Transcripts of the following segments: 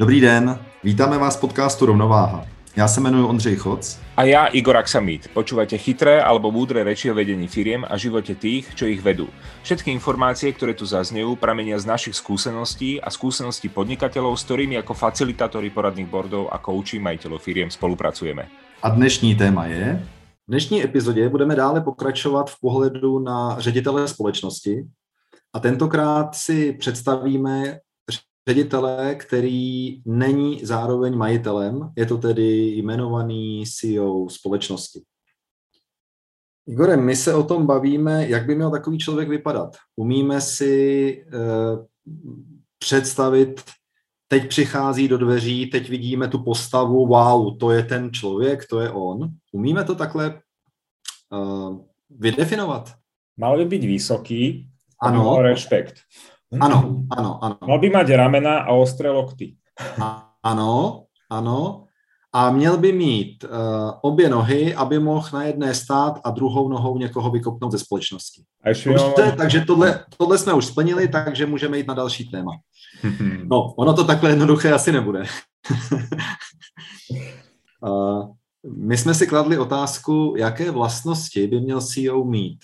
Dobrý den, vítáme vás v podcastu Rovnováha. Já se jmenuji Ondřej Choc. A já Igor Aksamit. Počúvate chytré alebo múdre reči o vedení firiem a živote tých, čo ich vedú. Všetky informácie, ktoré tu zaznejú, pramenia z našich skúseností a skúseností podnikateľov, s ktorými ako facilitátori poradných bordov a kouči majiteľov firiem spolupracujeme. A dnešní téma je? V dnešní epizodě budeme dále pokračovat v pohledu na ředitele společnosti a tentokrát si představíme ředitele, který není zároveň majitelem, je to tedy jmenovaný CEO společnosti. Igore, my se o tom bavíme, jak by měl takový člověk vypadat. Umíme si uh, představit, teď přichází do dveří, teď vidíme tu postavu, wow, to je ten člověk, to je on. Umíme to takhle uh, vydefinovat? Mal by být vysoký, ano. respekt. Ano, ano, ano. Mal by mať ramena a ostré lokty. Ano, ano. A měl by mít uh, obě nohy, aby mohl na jedné stát a druhou nohou někoho vykopnout ze společnosti. A ještě Dobře, takže tohle, tohle jsme už splnili, takže můžeme jít na další téma. No, ono to takhle jednoduché asi nebude. uh, my jsme si kladli otázku, jaké vlastnosti by měl CEO mít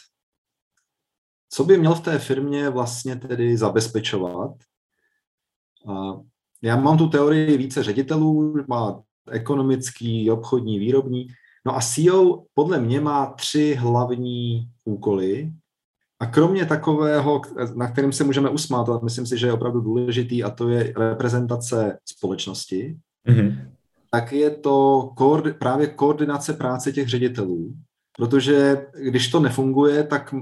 co by měl v té firmě vlastně tedy zabezpečovat. Já mám tu teorii více ředitelů, má ekonomický, obchodní, výrobní. No a CEO podle mě má tři hlavní úkoly. A kromě takového, na kterým se můžeme usmát, ale myslím si, že je opravdu důležitý, a to je reprezentace společnosti, mm-hmm. tak je to koordi- právě koordinace práce těch ředitelů. Protože když to nefunguje, tak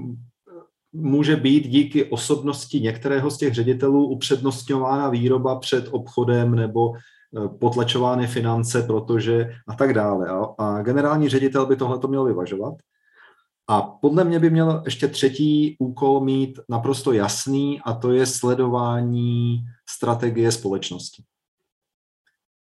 může být díky osobnosti některého z těch ředitelů upřednostňována výroba před obchodem nebo eh, potlačovány finance, protože a tak dále. A, a generální ředitel by tohle to měl vyvažovat. A podle mě by měl ještě třetí úkol mít naprosto jasný, a to je sledování strategie společnosti.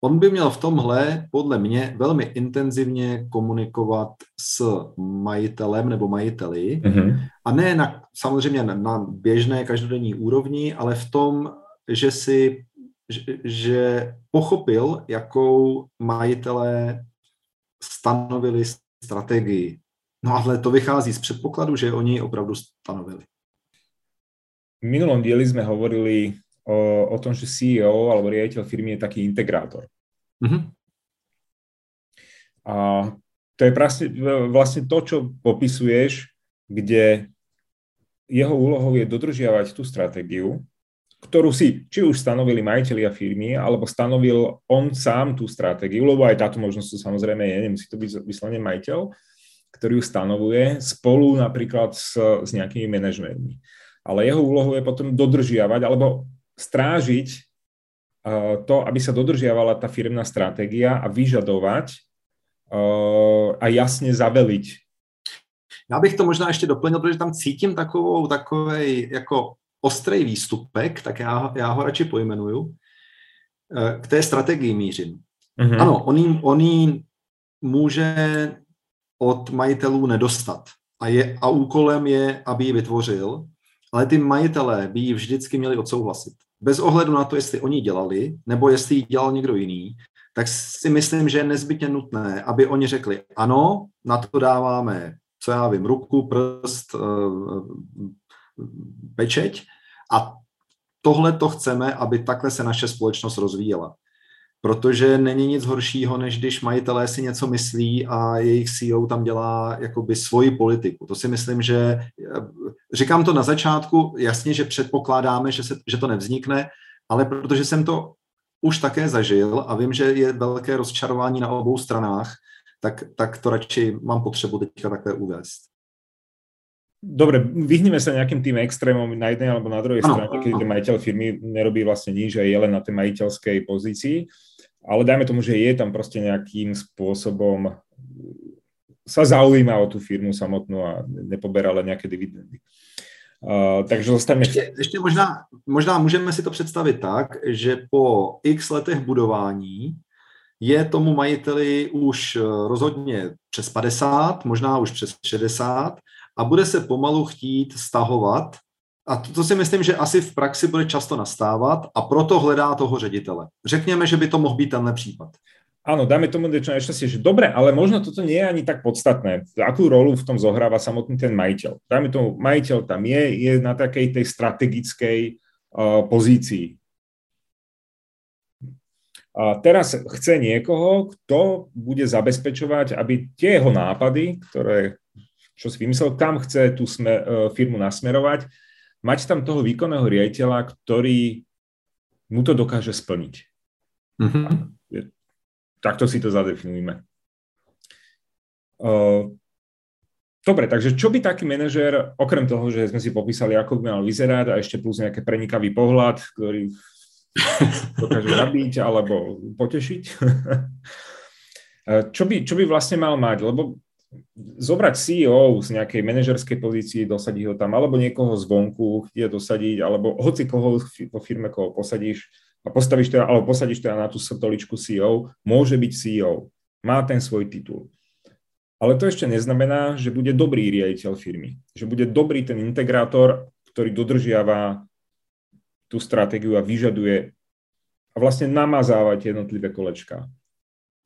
On by měl v tomhle, podle mě, velmi intenzivně komunikovat s majitelem nebo majiteli. Mm-hmm. A ne na, samozřejmě na běžné každodenní úrovni, ale v tom, že si že, že pochopil, jakou majitelé stanovili strategii. No ale to vychází z předpokladu, že oni opravdu stanovili. V minulom dieli sme hovorili o, o tom, že CEO alebo riaditeľ firmy je taký integrátor. Mm-hmm. A to je vlastne, vlastne to, čo popisuješ, kde jeho úlohou je dodržiavať tú stratégiu, ktorú si či už stanovili majiteľia firmy, alebo stanovil on sám tú stratégiu, lebo aj táto možnosť samozrejme je, nemusí to byť vyslovene majiteľ, ktorý ju stanovuje spolu napríklad s, s nejakými manažmentmi. Ale jeho úlohou je potom dodržiavať alebo strážiť uh, to, aby sa dodržiavala tá firmná stratégia a vyžadovať uh, a jasne zaveliť. Já bych to možná ještě doplnil, protože tam cítím takovou, takovej jako ostrý výstupek, tak já, já ho radši pojmenuju. K té strategii mířím. Mm-hmm. Ano, on jí, on jí může od majitelů nedostat. A, je, a úkolem je, aby ji vytvořil, ale ty majitelé by ji vždycky měli odsouhlasit bez ohledu na to, jestli oni dělali, nebo jestli ji dělal někdo jiný, tak si myslím, že je nezbytně nutné, aby oni řekli, ano, na to dáváme, co já vím, ruku, prst, eh, pečeť a tohle to chceme, aby takhle se naše společnost rozvíjela protože není nic horšího, než když majitelé si něco myslí a jejich CEO tam dělá jakoby svoji politiku. To si myslím, že říkám to na začátku, jasně, že předpokládáme, že, se, že to nevznikne, ale protože jsem to už také zažil a vím, že je velké rozčarování na obou stranách, tak, tak to radši mám potřebu teďka takhle uvést. Dobre, vyhneme sa nejakým tým extrémom na jednej alebo na druhej strane, keď majiteľ firmy nerobí vlastne nič a je len na tej majiteľskej pozícii ale dajme tomu, že je tam proste nejakým spôsobom sa zaujíma o tú firmu samotnú a nepoberá len nejaké dividendy. Uh, takže zostaneme... Ještě, ještě možná, možná můžeme si to představit tak, že po x letech budování je tomu majiteli už eh, rozhodně přes 50, možná už přes 60 a bude se pomalu chtít stahovat A to, to si myslím, že asi v praxi bude často nastávat a proto hledá toho ředitele. Řekněme, že by to mohl být tenhle případ. Áno, dáme tomu čo najčastejšie, že dobre, ale možno toto nie je ani tak podstatné. Akú rolu v tom zohráva samotný ten majiteľ? Dáme tomu, majiteľ tam je, je na takej tej strategickej uh, pozícii. A teraz chce niekoho, kto bude zabezpečovať, aby tie jeho nápady, ktoré, čo si vymyslel, kam chce tú sme, uh, firmu nasmerovať, mať tam toho výkonného riaditeľa, ktorý mu to dokáže splniť. Mm-hmm. Takto si to zadefinujeme. Uh, dobre, takže čo by taký manažer, okrem toho, že sme si popísali, ako by mal vyzerať a ešte plus nejaký prenikavý pohľad, ktorý dokáže nabiť alebo potešiť, čo, by, čo by vlastne mal mať? Lebo zobrať CEO z nejakej manažerskej pozícii, dosadiť ho tam, alebo niekoho zvonku je dosadiť, alebo hoci koho vo firme, koho posadíš, a postavíš teda, alebo posadíš teda na tú stoličku CEO, môže byť CEO, má ten svoj titul. Ale to ešte neznamená, že bude dobrý riaditeľ firmy, že bude dobrý ten integrátor, ktorý dodržiava tú stratégiu a vyžaduje a vlastně namazávať jednotlivé kolečka.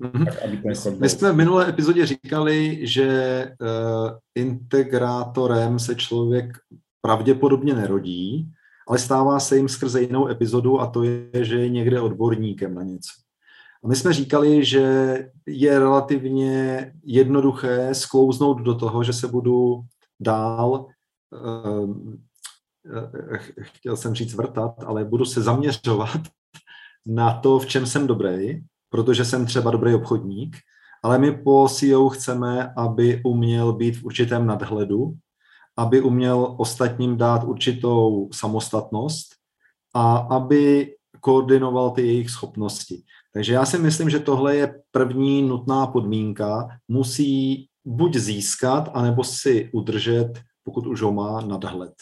Tak, ten My jsme v minulé epizodě říkali, že uh, integrátorem se člověk pravděpodobně nerodí, ale stává se jim skrze jinou epizodu a to je, že je někde odborníkem na něco. A my jsme říkali, že je relativně jednoduché sklouznout do toho, že se budu dál, uh, chtěl jsem říct vrtat, ale budu se zaměřovat na to, v čem jsem dobrý, protože jsem třeba dobrý obchodník, ale my po CEO chceme, aby uměl být v určitém nadhledu aby uměl ostatním dát určitou samostatnost a aby koordinoval ty jejich schopnosti. Takže já si myslím, že tohle je první nutná podmínka. Musí buď získat, anebo si udržet, pokud už ho má, nadhled.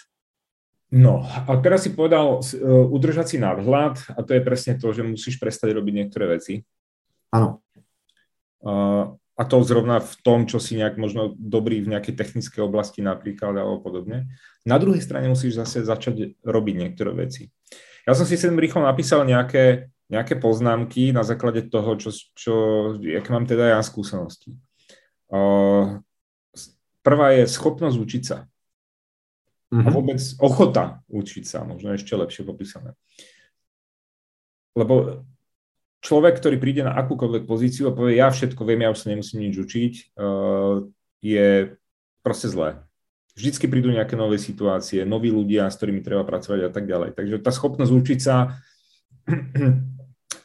No a teraz si povedal uh, udržať si a to je presne to, že musíš prestať robiť niektoré veci. Áno. Uh, a to zrovna v tom, čo si nejak možno dobrý v nejakej technickej oblasti napríklad alebo podobne. Na druhej strane musíš zase začať robiť niektoré veci. Ja som si sem rýchlo napísal nejaké, nejaké poznámky na základe toho, čo, čo, aké mám teda ja skúsenosti. Uh, prvá je schopnosť učiť sa. Mm-hmm. A mhm. vôbec ochota učiť sa, možno ešte lepšie popísané. Lebo človek, ktorý príde na akúkoľvek pozíciu a povie, ja všetko viem, ja už sa nemusím nič učiť, uh, je proste zlé. Vždycky prídu nejaké nové situácie, noví ľudia, s ktorými treba pracovať a tak ďalej. Takže tá schopnosť učiť sa,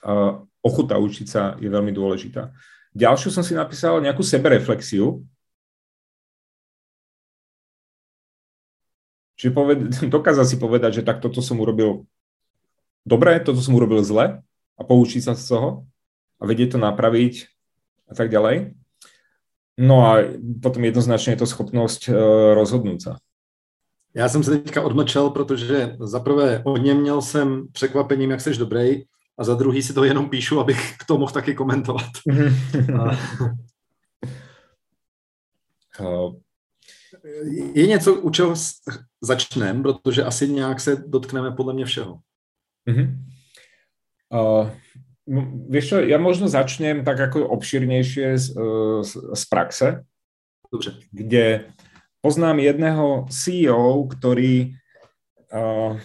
uh, ochota učiť sa je veľmi dôležitá. Ďalšiu som si napísal nejakú sebereflexiu. Čiže poved- dokázal si povedať, že tak toto som urobil dobre, toto som urobil zle a poučiť sa z toho a vedieť to napraviť a tak ďalej. No a potom jednoznačně je to schopnost uh, rozhodnout se. Já jsem se teďka odmlčel, protože za prvé o něm měl jsem překvapením, jak jsi dobrý, a za druhý si to jenom píšu, abych k tomu mohl taky komentovat. je něco, u čeho začneme, protože asi nějak se dotkneme podle mě všeho. Mm-hmm. Uh, vieš čo, ja možno začnem tak ako obširnejšie z, z, z praxe, Dobře. kde poznám jedného CEO, ktorý uh,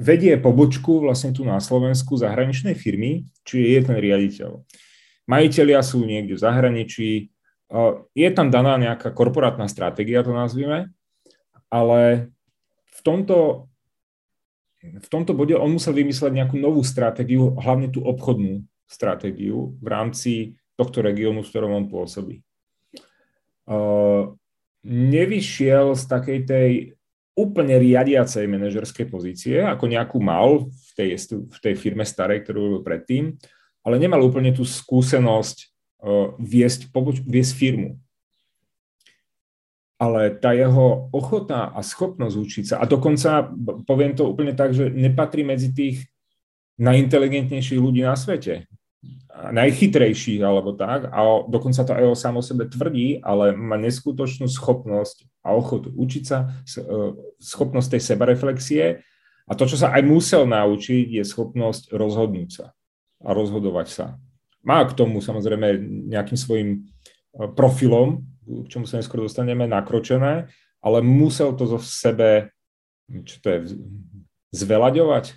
vedie pobočku vlastne tu na Slovensku zahraničnej firmy, či je ten riaditeľ. Majiteľia sú niekde v zahraničí, uh, je tam daná nejaká korporátna stratégia, to nazvime, ale v tomto v tomto bode on musel vymysleť nejakú novú stratégiu, hlavne tú obchodnú stratégiu v rámci tohto regiónu, v ktorom on pôsobí. Uh, nevyšiel z takej tej úplne riadiacej manažerskej pozície, ako nejakú mal v tej, v tej firme starej, ktorú robil predtým, ale nemal úplne tú skúsenosť uh, viesť, viesť firmu ale tá jeho ochota a schopnosť učiť sa, a dokonca poviem to úplne tak, že nepatrí medzi tých najinteligentnejších ľudí na svete. najchytrejší alebo tak a dokonca to aj o sám o sebe tvrdí, ale má neskutočnú schopnosť a ochotu učiť sa, e, schopnosť tej sebareflexie a to, čo sa aj musel naučiť, je schopnosť rozhodnúť sa a rozhodovať sa. Má k tomu samozrejme nejakým svojim e, profilom, k čomu sa neskôr dostaneme, nakročené, ale musel to zo sebe, čo to je, zvelaďovať,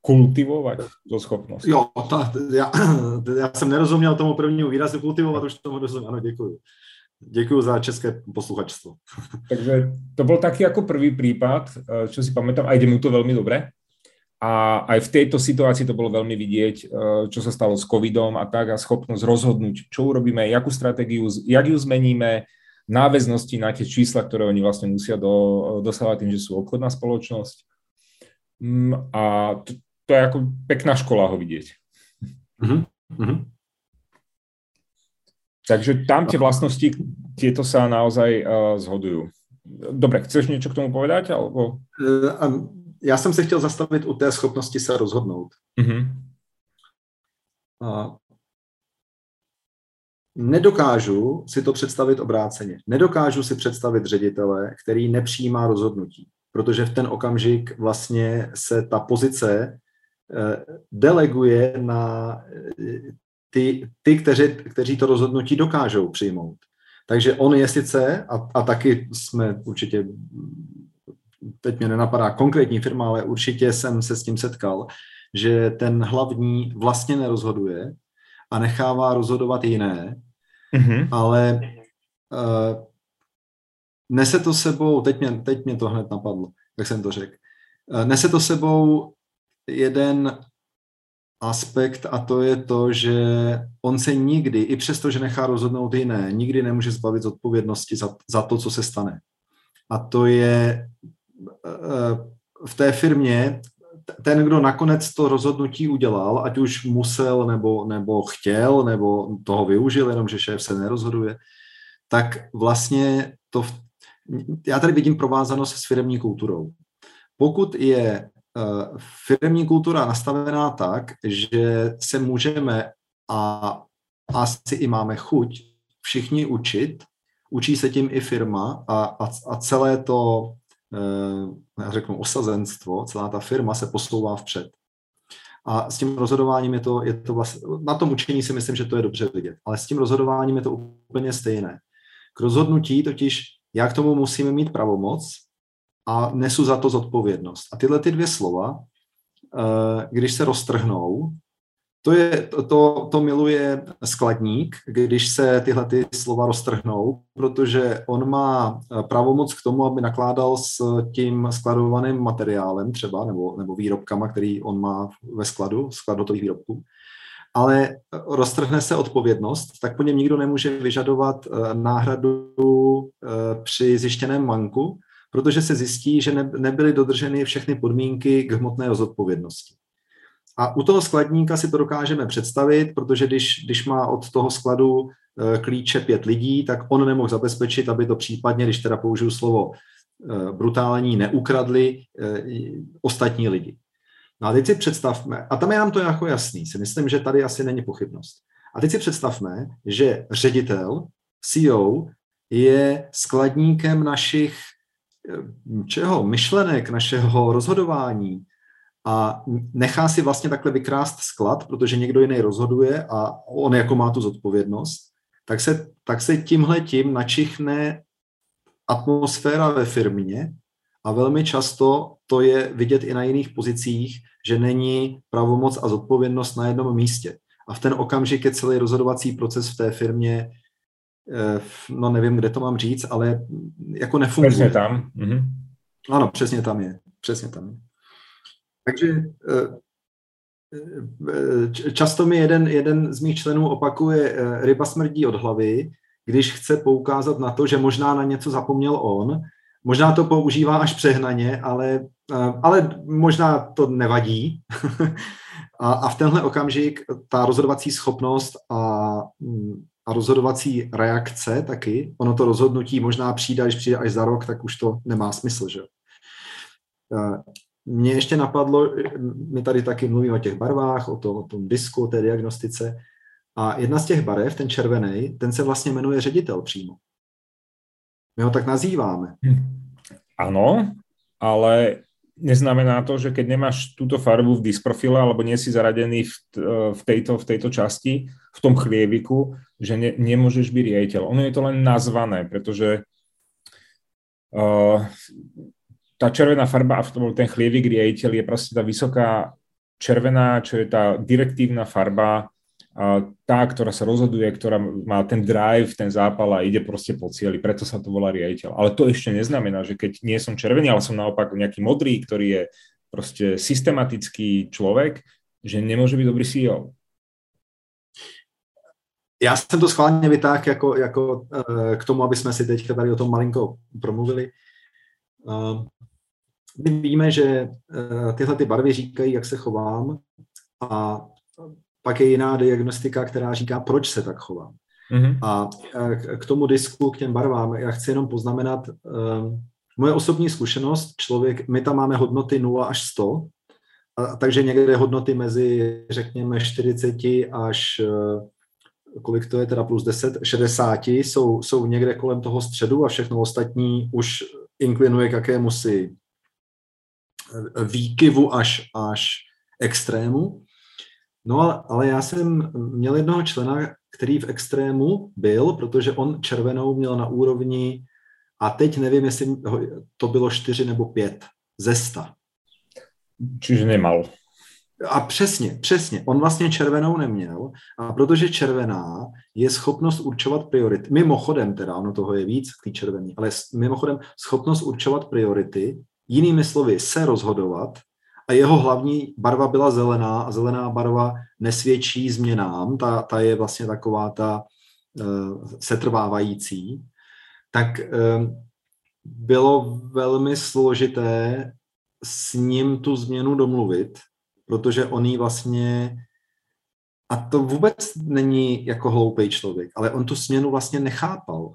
kultivovat tu schopnost. Jo, ta, já, já jsem nerozuměl tomu prvnímu výrazu kultivovat, už tomu rozumím, ano, děkuji. Děkuji za české posluchačstvo. Takže to byl taky jako první případ, eh, čo si pamätám, a ide mu to velmi dobré. A aj v tejto situácii to bolo veľmi vidieť, eh, čo sa stalo s covidom a tak a schopnosť rozhodnúť, čo urobíme, jakú stratégiu, jak ju zmeníme, náväznosti na tie čísla, ktoré oni vlastne musia do, dosávať tým, že sú obchodná spoločnosť. Mm, a to, to je jako pekná škola ho vidět. Mm-hmm. Takže tam tie vlastnosti, tieto sa naozaj uh, zhodujú. Dobre, chceš něco k tomu povedať? Alebo... Uh, já jsem se chtěl zastavit u té schopnosti se rozhodnout. Mm-hmm. Uh, nedokážu si to představit obráceně. Nedokážu si představit ředitele, který nepřijímá rozhodnutí, protože v ten okamžik vlastně se ta pozice Eh, deleguje na eh, ty, ty kteří, kteří to rozhodnutí dokážou přijmout. Takže on je sice, a, a taky jsme určitě, teď mě nenapadá konkrétní firma, ale určitě jsem se s tím setkal, že ten hlavní vlastně nerozhoduje a nechává rozhodovat jiné, mm-hmm. ale uh, nese to sebou, teď mě, teď mě to hned napadlo, jak jsem to řekl, uh, nese to sebou jeden aspekt a to je to, že on se nikdy, i přesto, že nechá rozhodnout jiné, nikdy nemůže zbavit z odpovědnosti za, za to, co se stane. A to je v té firmě ten, kdo nakonec to rozhodnutí udělal, ať už musel, nebo, nebo chtěl, nebo toho využil, jenom že šéf se nerozhoduje, tak vlastně to, já tady vidím provázanost s firmní kulturou. Pokud je Eh, firmní kultura nastavená tak, že se můžeme a asi i máme chuť všichni učit, učí se tím i firma a, a, a celé to, já řeknu, osazenstvo, celá ta firma se posouvá vpřed. A s tím rozhodováním je to, je to vlastně, na tom učení si myslím, že to je dobře vidět, ale s tím rozhodováním je to úplně stejné. K rozhodnutí totiž, já k tomu musíme mít pravomoc, a nesu za to zodpovědnost. A tyhle ty dvě slova, eh, když se roztrhnou, to, je, to, to miluje skladník, když se tyhle ty slova roztrhnou, protože on má eh, pravomoc k tomu, aby nakládal s tím skladovaným materiálem třeba, nebo, nebo výrobkama, který on má ve skladu, sklad hotových výrobků. Ale roztrhne se odpovědnost, tak po něm nikdo nemůže vyžadovat eh, náhradu při zjištěném manku, protože se zjistí, že ne, nebyly dodrženy všechny podmínky k hmotné zodpovědnosti. A u toho skladníka si to dokážeme představit, protože když, když má od toho skladu e, klíče pět lidí, tak on nemohl zabezpečit, aby to případně, když teda použiju slovo e, brutální, neukradli e, ostatní lidi. No a teď si představme, a tam je nám to jako jasný, si myslím, že tady asi není pochybnost. A teď si představme, že ředitel, CEO, je skladníkem našich čeho, myšlenek, našeho rozhodování a nechá si vlastně takhle vykrást sklad, protože někdo jiný rozhoduje a on jako má tu zodpovědnost, tak se, tak se tímhle tím načichne atmosféra ve firmě a velmi často to je vidět i na jiných pozicích, že není pravomoc a zodpovědnost na jednom místě. A v ten okamžik je celý rozhodovací proces v té firmě Eh, no nevím, kde to mám říct, ale jako nefunguje. Přesně tam. Mhm. Ano, přesně tam je. Přesně tam je. Takže eh, eh, často mi jeden, jeden z mých členů opakuje, ryba smrdí od hlavy, když chce poukázat na to, že možná na něco zapomněl on, možná to používá až přehnaně, ale, ale možná to nevadí. a, a v tenhle okamžik ta rozhodovací schopnost a mm, a rozhodovací reakce taky. Ono to rozhodnutí možná přijde, když přijde až za rok, tak už to nemá smysl, že mě ještě napadlo, my tady taky mluvíme o těch barvách, o, to, o tom disku, o té diagnostice. A jedna z těch barev, ten červený, ten se vlastně jmenuje ředitel přímo. My ho tak nazýváme. Ano, ale neznamená to, že keď nemáš túto farbu v disprofile alebo nie si zaradený v, v, tejto, v tejto časti, v tom chlieviku, že ne, nemôžeš byť riaditeľ. Ono je to len nazvané, pretože uh, tá červená farba a ten chlievik riaditeľ je proste tá vysoká červená, čo je tá direktívna farba tá, ktorá sa rozhoduje, ktorá má ten drive, ten zápal a ide proste po cieli, preto sa to volá riaditeľ. Ale to ešte neznamená, že keď nie som červený, ale som naopak nejaký modrý, ktorý je proste systematický človek, že nemôže byť dobrý CEO. Já jsem to schválně vytáhl jako, jako k tomu, aby jsme si teďka tady o tom malinko promluvili. My víme, že tyhle ty barvy říkají, jak se chovám a pak je jiná diagnostika, která říká, proč se tak chovám. Mm-hmm. A k tomu disku, k těm barvám, já chci jenom poznamenat, um, moje osobní zkušenost, člověk, my tam máme hodnoty 0 až 100, a, takže někde hodnoty mezi, řekněme, 40 až kolik to je teda plus 10, 60 jsou, jsou někde kolem toho středu a všechno ostatní už inklinuje k jakému si eh, výkyvu až, až extrému. No ale, ale já jsem měl jednoho člena, který v extrému byl, protože on červenou měl na úrovni, a teď nevím, jestli to bylo čtyři nebo pět ze sta. Čiže nemal. A přesně, přesně. On vlastně červenou neměl a protože červená je schopnost určovat priority. Mimochodem teda, ono toho je víc, ty červený, ale mimochodem schopnost určovat priority, jinými slovy se rozhodovat a jeho hlavní barva byla zelená a zelená barva nesvědčí změnám, ta, ta je vlastně taková ta uh, setrvávající, tak uh, bylo velmi složité s ním tu změnu domluvit, protože on jí vlastně, a to vůbec není jako hloupý člověk, ale on tu změnu vlastně nechápal.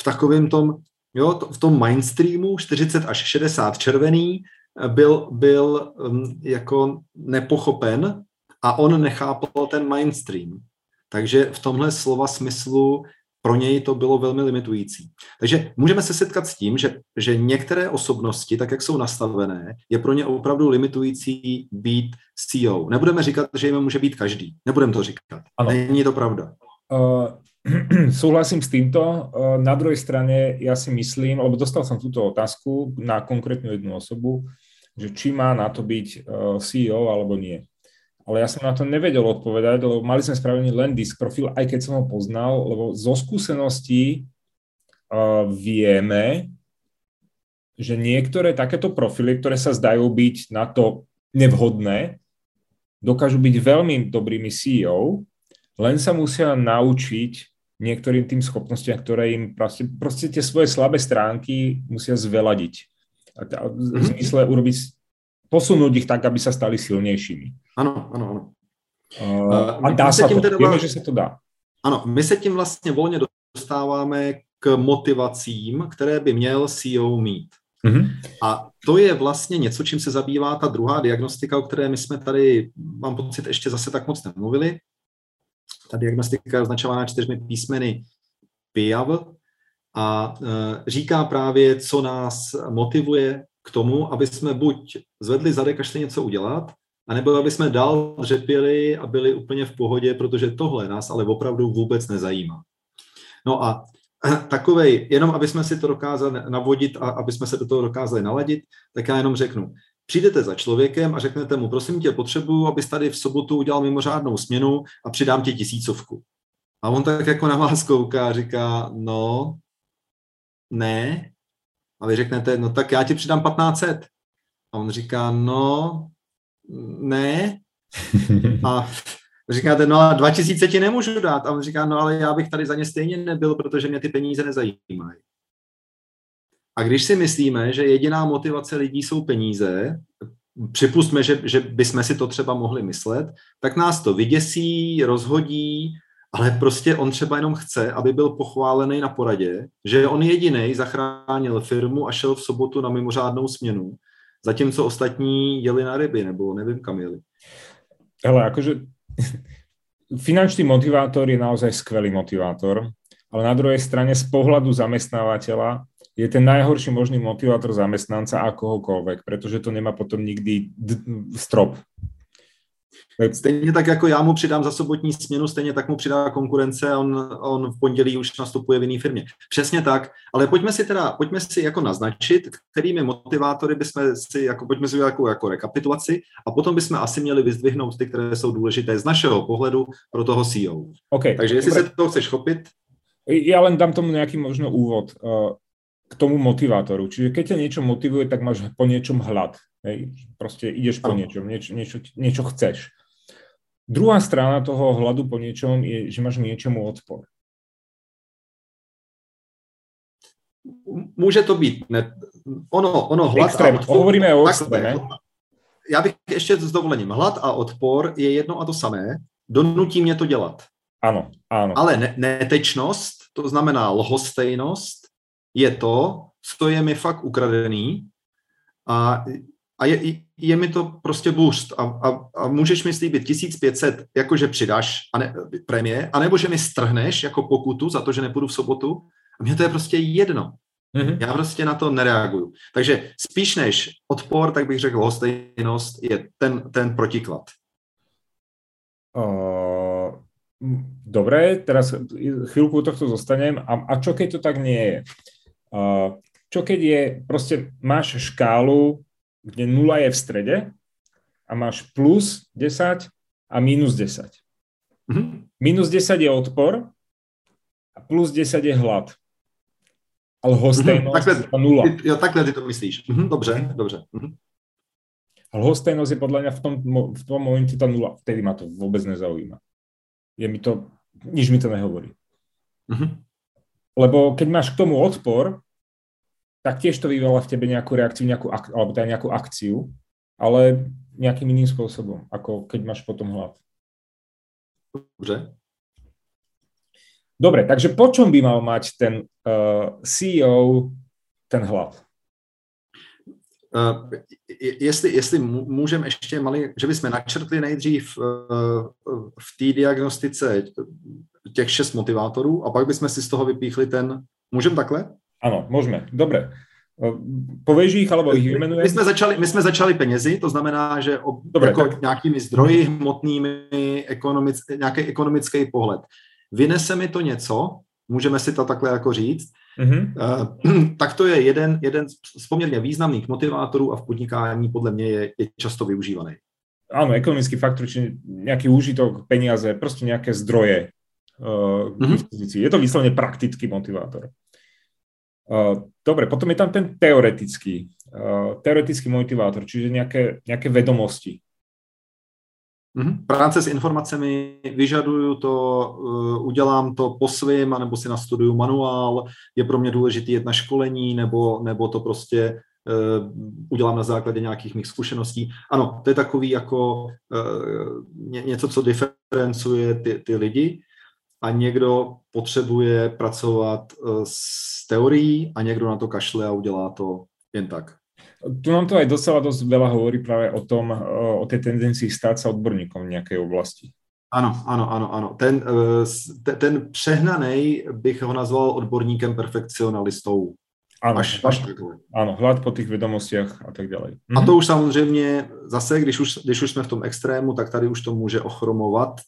V takovém tom, jo, v tom mainstreamu 40 až 60 červený, byl, byl um, jako nepochopen a on nechápal ten mainstream. Takže v tomhle slova smyslu pro něj to bylo velmi limitující. Takže můžeme se setkat s tím, že, že některé osobnosti, tak jak jsou nastavené, je pro ně opravdu limitující být CEO. Nebudeme říkat, že jim může být každý. Nebudeme to říkat. Ano. Není to pravda. Uh, súhlasím s týmto. Na druhej strane ja si myslím, lebo dostal som túto otázku na konkrétnu jednu osobu, že či má na to byť eh, CEO alebo nie. Ale ja som na to nevedel odpovedať, lebo mali sme spravený len disk profil, aj keď som ho poznal, lebo zo skúseností uh, vieme, že niektoré takéto profily, ktoré sa zdajú byť na to nevhodné, dokážu byť veľmi dobrými CEO, len sa musia naučiť niektorým tým schopnostiam, ktoré im proste, proste tie svoje slabé stránky musia zveladiť v mhm. zmysle urobiť, posunúť ich tak, aby sa stali silnějšími. Ano, ano, ano. Uh, a dá se to, teda, víme, že se to dá. Ano, my se tím vlastně volně dostáváme k motivacím, které by měl CEO mít. Mm-hmm. A to je vlastně něco, čím se zabývá ta druhá diagnostika, o které my jsme tady, mám pocit, ještě zase tak moc nemluvili. Ta diagnostika je označována čtyřmi písmeny PIAV, a e, říká právě, co nás motivuje k tomu, aby jsme buď zvedli zadek a šli něco udělat, anebo aby jsme dál řepěli a byli úplně v pohodě, protože tohle nás ale opravdu vůbec nezajímá. No a takovej, jenom aby jsme si to dokázali navodit a aby jsme se do toho dokázali naladit, tak já jenom řeknu, přijdete za člověkem a řeknete mu, prosím tě, potřebuju, abys tady v sobotu udělal mimořádnou směnu a přidám ti tisícovku. A on tak jako na vás kouká a říká, no, ne. A vy řeknete, no tak já ti přidám 1500. A on říká, no, ne. A říkáte, no a 2000 ti nemůžu dát. A on říká, no ale já bych tady za ně stejně nebyl, protože mě ty peníze nezajímají. A když si myslíme, že jediná motivace lidí jsou peníze, připustme, že, že bychom si to třeba mohli myslet, tak nás to vyděsí, rozhodí ale prostě on třeba jenom chce, aby byl pochválený na poradě, že on jediný zachránil firmu a šel v sobotu na mimořádnou směnu zatímco ostatní jeli na ryby, nebo nevím, kam jeli. Ale akože finančný motivátor je naozaj skvelý motivátor, ale na druhej strane z pohľadu zamestnávateľa je ten najhorší možný motivátor zamestnanca a kohokoľvek, pretože to nemá potom nikdy strop. Stejně tak, jako já mu přidám za sobotní směnu, stejně tak mu přidá konkurence on, on v pondělí už nastupuje v jiné firmě. Přesně tak, ale pojďme si teda, pojďme si jako naznačit, kterými motivátory bychom si, jako, pojďme si jako, jako rekapitulaci a potom bychom asi měli vyzdvihnout ty, které jsou důležité z našeho pohledu pro toho CEO. Okay, Takže jestli dobre. se toho chceš chopit. Ja len dám tomu nejaký možno úvod uh, k tomu motivátoru. Čiže keď ťa niečo motivuje, tak máš po niečom hlad. Hej? Proste ideš po niečom, niečo, niečo, niečo chceš. Druhá strana toho hladu po niečom je, že máš niečomu odpor. Může to být. Ne, ono, ono hlad Extrém. a odpor, Hovoríme o extréme. Já bych ještě s dovolením. Hlad a odpor je jedno a to samé. Donutí mě to dělat. Ano, ano. Ale ne, netečnost, to znamená lhostejnost, je to, co je mi fakt ukradený a a je, je mi to prostě boost a, a, a můžeš mi slíbit 1500, jakože přidáš a ne, prémie, anebo že mi strhneš jako pokutu za to, že nepůjdu v sobotu a mně to je prostě jedno. Mm-hmm. Já prostě na to nereaguju. Takže spíš než odpor, tak bych řekl, hostejnost je ten, ten protiklad. Uh, dobré, teraz chvíľku tohto zostanem. A, a čo keď to tak nie je? Uh, čo keď je, proste máš škálu kde 0 je v strede a máš plus 10 a minus 10. Mm-hmm. Minus 10 je odpor a plus 10 je hlad. Ale hostejnosť mm-hmm. takhle, je nula. Jo, takhle ty to myslíš. Mm-hmm, dobře, dobře. Mm-hmm. Ale hostejnosť je podľa mňa v tom, v tom momente tá nula. Vtedy ma to vôbec nezaujíma. Je mi to, nič mi to nehovorí. Mm-hmm. Lebo keď máš k tomu odpor, tak tiež to vyvolá v tebe nejakú reakciu, nejakú, alebo teda nejakú akciu, ale nejakým iným spôsobom, ako keď máš potom hlad. Dobre. Dobre, takže po čom by mal mať ten uh, CEO ten hlad? Uh, jestli, jestli můžeme ještě malý, že bychom načrtli nejdřív uh, v té diagnostice těch šest motivátorů a pak bychom si z toho vypíchli ten, můžeme takhle? Áno, môžeme. Dobre. Pověž ich, alebo ich vymenujeme? My jsme začali, my jsme začali penězi, to znamená, že o, Dobre, jako tak... nějakými zdroji hmotnými, ekonomic, nějaký ekonomický pohled. Vynese mi to něco, můžeme si to takhle jako říct, mm-hmm. uh, tak to je jeden, jeden z poměrně významných motivátorů a v podnikání podle mě je, je často využívaný. Áno, ekonomický faktor, či nejaký úžitok, peniaze, prostě nejaké zdroje uh, mm-hmm. Je to výslovne praktický motivátor. Dobre, potom je tam ten teoretický, teoretický motivátor, čiže nejaké, nejaké vedomosti. Mm-hmm. Práce s informacemi, vyžaduju to, uh, udělám to po svým, anebo si nastuduju manuál, je pro mě důležitý jet na školení, nebo, nebo to prostě uh, udělám na základě nějakých mých zkušeností. Ano, to je takový jako uh, ně, něco, co diferencuje ty, ty lidi a někdo potřebuje pracovat s teorií a někdo na to kašle a udělá to jen tak. Tu nám to aj docela dosť veľa hovorí práve o tom, o tej tendencii stát sa odborníkom v nejakej oblasti. Ano, ano, ano, ano. Ten, eh, ten přehnaný bych ho nazval odborníkem perfekcionalistou. Ano, až, až ano, hlad po těch vědomostiach a tak dále. A to už samozřejmě zase, když už, když už jsme v tom extrému, tak tady už to může ochromovat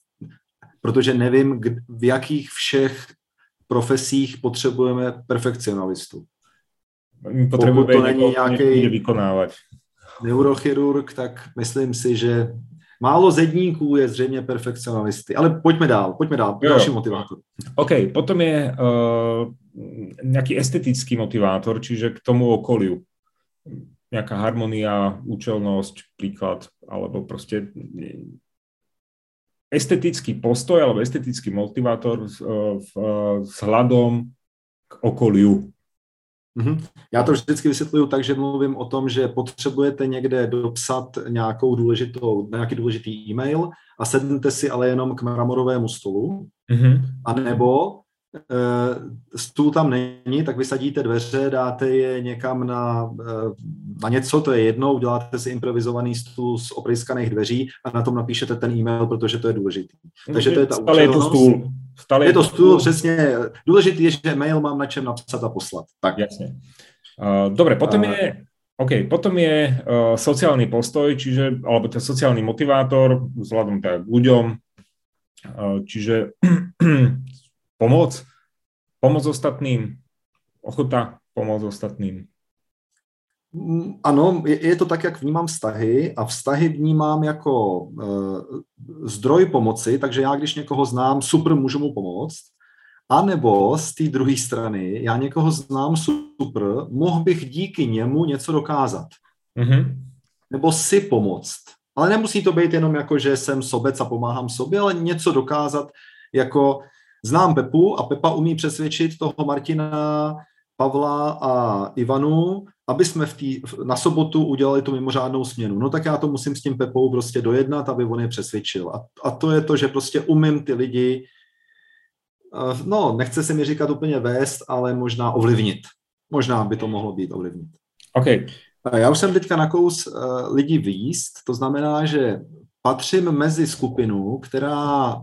protože nevím, v jakých všech profesích potřebujeme perfekcionalistu. Potřebujeme to není nějaký vykonávat. neurochirurg, tak myslím si, že málo zedníků je zřejmě perfekcionalisty. Ale pojďme dál, pojďme dál. Jo, Další motivátor. OK, potom je uh, nějaký estetický motivátor, čiže k tomu okoliu. Nějaká harmonia, účelnosť, príklad, alebo prostě estetický postoj alebo estetický motivátor s, hľadom k okoliu. Mm-hmm. Já to vždycky vysvětluju tak, že mluvím o tom, že potřebujete někde dopsat nějakou důležitou, nějaký důležitý e-mail a sednete si ale jenom k mramorovému stolu, mm-hmm. anebo stůl tam není, tak vysadíte dveře, dáte je někam na, na něco, to je jedno, uděláte si improvizovaný stůl z oprejskaných dveří a na tom napíšete ten e-mail, protože to je důležitý. Takže to je ta Stále je to stůl. Stále je to stůl, přesně. Důležitý je, že mail mám na čem napsat a poslat. Tak. Jasně. Uh, dobre, potom je OK, potom je uh, sociálny postoj, čiže, alebo ten sociálny motivátor vzhľadom teda k ľuďom, uh, čiže pomoc, pomoc ostatným, ochota pomôcť ostatným. Ano, je, je to tak, jak vnímám vztahy a vztahy vnímám jako uh, zdroj pomoci, takže já, když někoho znám, super, můžu mu pomoct, a nebo z té druhé strany, já někoho znám super, mohl bych díky němu něco dokázat. Mm-hmm. Nebo si pomoct. Ale nemusí to být jenom jako, že jsem sobec a pomáhám sobě, ale něco dokázat, jako znám Pepu a Pepa umí přesvědčit toho Martina, Pavla a Ivanu, aby jsme v tý, na sobotu udělali tu mimořádnou směnu. No tak já to musím s tím Pepou prostě dojednat, aby on je přesvědčil. A, a to je to, že prostě umím ty lidi no, nechce se mi říkat úplně vést, ale možná ovlivnit. Možná by to mohlo být ovlivnit. OK. Já už jsem teďka na kous uh, lidí výst, to znamená, že patřím mezi skupinu, která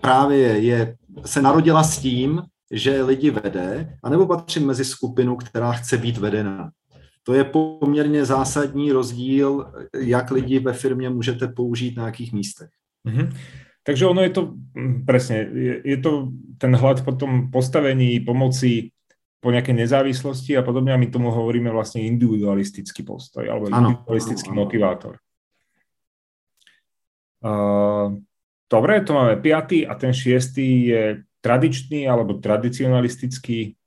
právě je, se narodila s tím, že lidi vede, anebo patřím mezi skupinu, která chce být vedena. To je poměrně zásadní rozdíl, jak lidi ve firmě můžete použít na jakých místech. Mm-hmm. Takže ono je to, mm, presne, je, je to ten hľad po tom postavení, pomoci, po nejakej nezávislosti a podobne a my tomu hovoríme vlastne individualistický postoj alebo ano, individualistický ano, motivátor. Uh, dobre, to máme piatý a ten šiestý je tradičný alebo tradicionalistický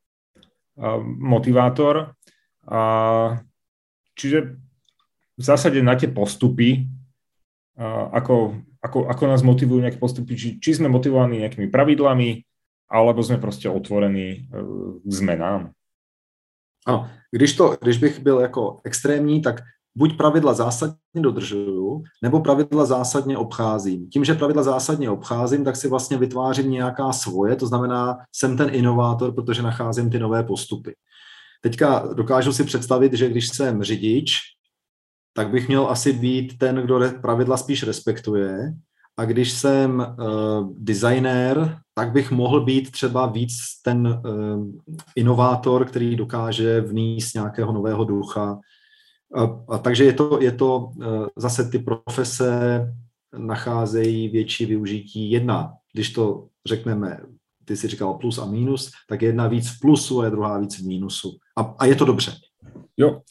uh, motivátor. Uh, čiže v zásade na tie postupy, uh, ako ako, ako nás motivujú nejaké postupy, či, či sme motivovaní nejakými pravidlami, alebo jsme prostě otvorení e, k zmenám. Ano, když, to, když bych byl jako extrémní, tak buď pravidla zásadně dodržuju, nebo pravidla zásadně obcházím. Tím, že pravidla zásadně obcházím, tak si vlastně vytvářím nějaká svoje, to znamená, jsem ten inovátor, protože nacházím ty nové postupy. Teďka dokážu si představit, že když jsem řidič, tak bych měl asi být ten, kdo pravidla spíš respektuje. A když jsem uh, designér, tak bych mohl být třeba víc ten uh, inovátor, který dokáže vníst nějakého nového ducha. A, a takže je to, je to uh, zase ty profese nacházejí větší využití. Jedna, když to řekneme, ty si říkal plus a minus, tak jedna víc v plusu a druhá víc v mínusu. A, a je to dobře. Jo,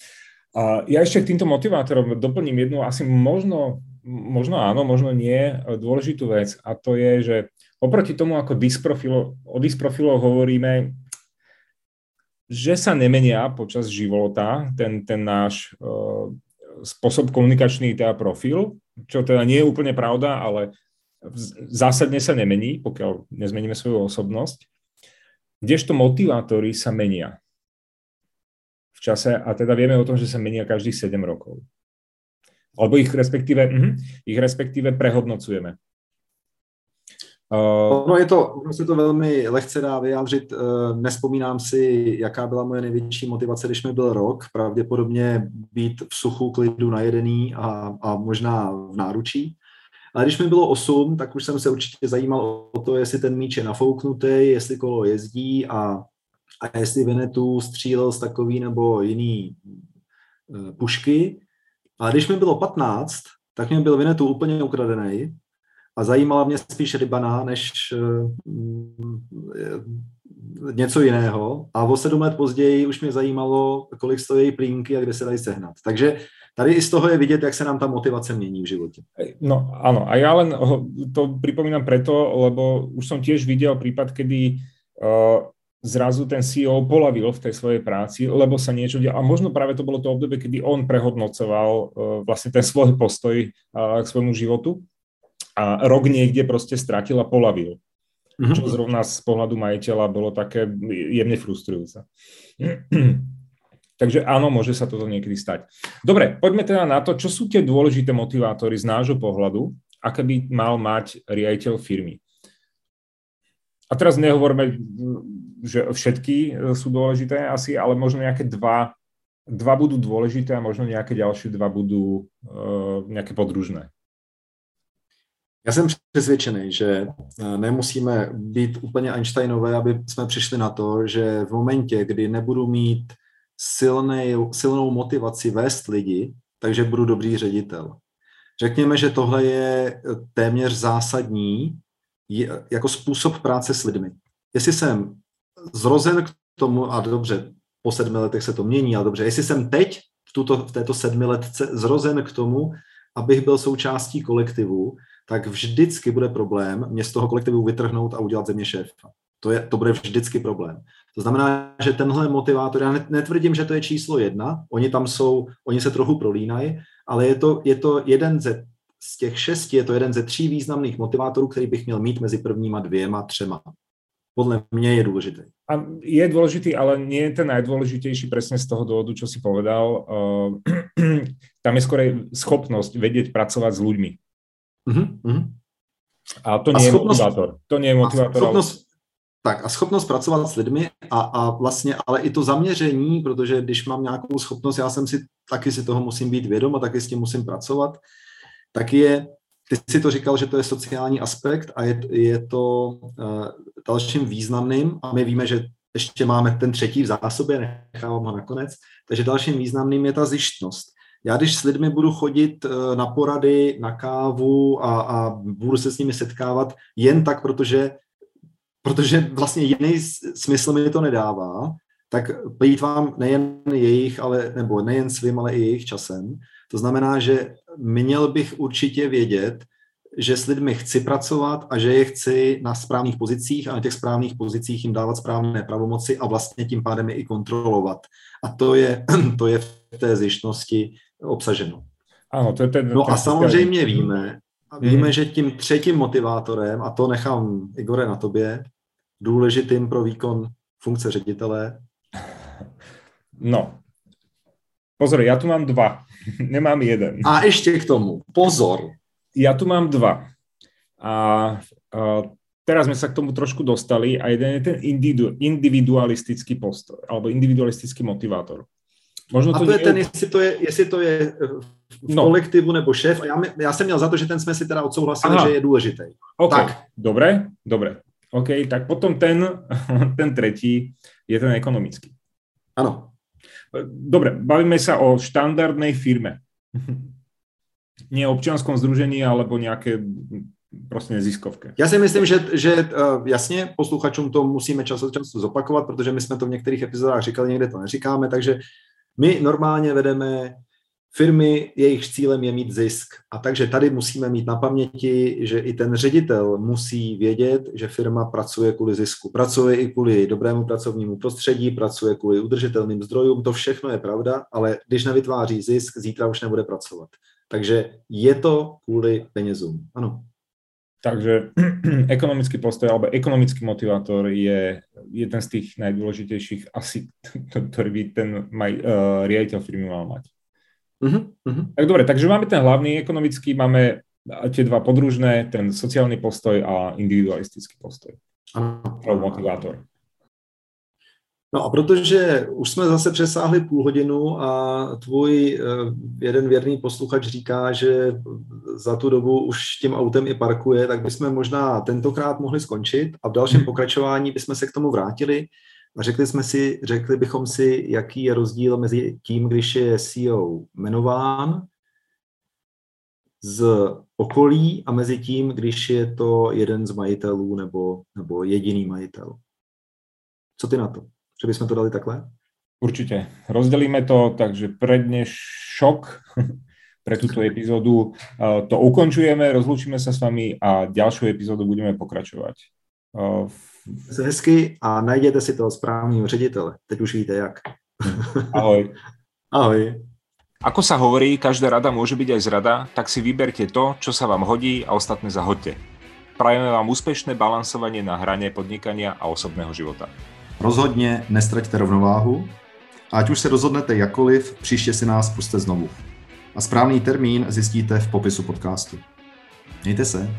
a ja ešte k týmto motivátorom doplním jednu asi možno, možno áno, možno nie dôležitú vec a to je, že oproti tomu, ako disprofilo, o disprofiloch hovoríme, že sa nemenia počas života ten, ten náš uh, spôsob komunikačný teda profil, čo teda nie je úplne pravda, ale zásadne sa nemení, pokiaľ nezmeníme svoju osobnosť, kdežto motivátory sa menia v čase a teda vieme o tom, že sa menia každých 7 rokov. Alebo ich respektíve, uh, ich respektíve prehodnocujeme. Uh, no je to, ono se to velmi lehce dá vyjádřit. Uh, nespomínám si, jaká byla moje největší motivace, když mi byl rok. Pravděpodobně být v suchu, klidu najedený a, a možná v náručí. Ale když mi bylo 8, tak už jsem se určitě zajímal o to, jestli ten míč je nafouknutý, jestli kolo jezdí a a jestli Venetu střílel z takový nebo jiný uh, pušky. A když mi bylo 15, tak mě byl Venetu úplně ukradený a zajímala mě spíš rybana, než uh, něco jiného. A o sedm let později už mě zajímalo, kolik stojí plínky a kde se dají sehnat. Takže tady i z toho je vidět, jak se nám ta motivace mění v životě. No áno, a ja len to pripomínam preto, lebo už som tiež videl prípad, kedy uh, zrazu ten CEO polavil v tej svojej práci, lebo sa niečo dialo. A možno práve to bolo to obdobie, kedy on prehodnocoval uh, vlastne ten svoj postoj uh, k svojmu životu a rok niekde proste stratil a polavil. Mm-hmm. Čo zrovna z pohľadu majiteľa bolo také jemne frustrujúce. Takže áno, môže sa toto niekedy stať. Dobre, poďme teda na to, čo sú tie dôležité motivátory z nášho pohľadu, aké by mal mať riaditeľ firmy. a teraz nehovoríme, že všetky sú dôležité asi, ale možno nejaké dva, dva budú dôležité a možno nejaké ďalšie dva budú uh, nejaké podružné. Já jsem přesvědčený, že eh, nemusíme být úplně Einsteinové, aby jsme přišli na to, že v momentě, kdy nebudu mít silný, silnou motivaci vést lidi, takže budu dobrý ředitel. Řekněme, že tohle je téměř zásadní jako způsob práce s lidmi. Jestli jsem zrozen k tomu, a dobře, po sedmi letech se to mění, ale dobře, jestli jsem teď v, tuto, v této sedmiletce zrozen k tomu, abych byl součástí kolektivu, tak vždycky bude problém mě z toho kolektivu vytrhnout a udělat země šéfa. To, je, to bude vždycky problém. To znamená, že tenhle motivátor, já netvrdím, že to je číslo jedna, oni tam jsou, oni se trochu prolínají, ale je to, je to jeden ze, z těch šesti, je to jeden ze tří významných motivátorů, který bych měl mít mezi prvníma dvěma, třema. Podle mě je důležitý. A je důležitý, ale nie je ten najdôležitejší presne z toho dôvodu, čo si povedal. Uh, tam je skôr schopnosť vedieť pracovať s ľuďmi. Uh-huh, A to nie a je schopnost, motivátor. To nie je motivátor. schopnost, ale... Tak a schopnost pracovat s lidmi a, a vlastně, ale i to zaměření, protože když mám nějakou schopnost, já jsem si, taky si toho musím být vědom a taky s tím musím pracovat, tak je, ty si to říkal, že to je sociální aspekt a je, je to uh, dalším významným a my víme, že ještě máme ten třetí v zásobě, nechávám ho nakonec, takže dalším významným je ta zjištnost já když s lidmi budu chodit eh, na porady, na kávu a, a budu se s nimi setkávat jen tak, protože, protože vlastně jiný smysl mi to nedává, tak vám nejen jejich, ale, nebo nejen svým, ale i jejich časem. To znamená, že měl bych určitě vědět, že s lidmi chci pracovat a že je chci na správných pozicích a na těch správných pozicích jim dávat správné pravomoci a vlastně tím pádem je i kontrolovat. A to je, to je v té zjištnosti obsaženo. Ano, to je ten, no ten a samozřejmě víme, víme, hmm. že tím třetím motivátorem, a to nechám Igore na tobě, důležitým pro výkon funkce ředitele. No, pozor, já tu mám dva, nemám jeden. A ještě k tomu, pozor. Já tu mám dva. A, a teraz sme sa k tomu trošku dostali a jeden je ten individu, individualistický postoj alebo individualistický motivátor. Možno to a to je ten, jestli to je, jestli to je v no. kolektivu nebo šéf. A já, já jsem měl za to, že ten jsme si teda odsouhlasili, Aha. že je důležitý. OK, tak. dobre, dobre. OK, tak potom ten, ten tretí je ten ekonomický. Ano. Dobre, bavíme sa o štandardnej firme. Nie občianskom združení alebo nějaké prostě neziskovky. Já si myslím, že, že uh, jasně posluchačům to musíme čas od času zopakovat, protože my jsme to v některých epizodách říkali, někde to neříkáme, takže my normálně vedeme firmy, jejich cílem je mít zisk. A takže tady musíme mít na paměti, že i ten ředitel musí vědět, že firma pracuje kvůli zisku. Pracuje i kvůli dobrému pracovnímu prostředí, pracuje kvůli udržitelným zdrojům, to všechno je pravda, ale když nevytváří zisk, zítra už nebude pracovat. Takže je to kvůli penězům. Ano. Takže ekonomický postoj alebo ekonomický motivátor je jeden z tých najdôležitejších asi, ktorý by ten maj, uh, riaditeľ firmy mal mať. Uh-huh, uh-huh. Tak dobre, takže máme ten hlavný ekonomický, máme tie dva podružné, ten sociálny postoj a individualistický postoj. Ano. Motivátor. No a protože už jsme zase přesáhli půl hodinu a tvůj eh, jeden věrný posluchač říká, že za tu dobu už tím autem i parkuje, tak bychom možná tentokrát mohli skončit a v dalším hmm. pokračování bychom se k tomu vrátili řekli, jsme si, řekli bychom si, jaký je rozdíl mezi tím, když je CEO jmenován z okolí a mezi tím, když je to jeden z majitelů nebo, nebo jediný majitel. Co ty na to? Že bychom to dali takhle? Určite. Rozdelíme to, takže pre dnešok, pre túto epizódu to ukončujeme, rozlúčime sa s vami a ďalšiu epizódu budeme pokračovať. Se hezky a najděte si toho správného ředitele. Teď už víte jak. Ahoj. Ahoj. Ako sa hovorí, každá rada môže byť aj zrada, tak si vyberte to, čo sa vám hodí a ostatné zahoďte. Prajeme vám úspešné balansovanie na hrane podnikania a osobného života. Rozhodně nestraťte rovnováhu a ať už se rozhodnete jakoliv, příště si nás puste znovu. A správný termín zjistíte v popisu podcastu. Mějte se.